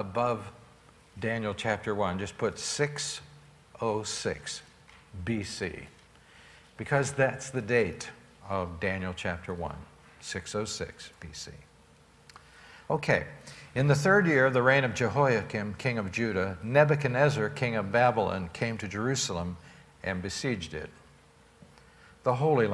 above Daniel chapter 1, just put 606 BC, because that's the date of Daniel chapter 1, 606 BC. Okay, in the third year of the reign of Jehoiakim, king of Judah, Nebuchadnezzar, king of Babylon, came to Jerusalem and besieged it. The Holy Land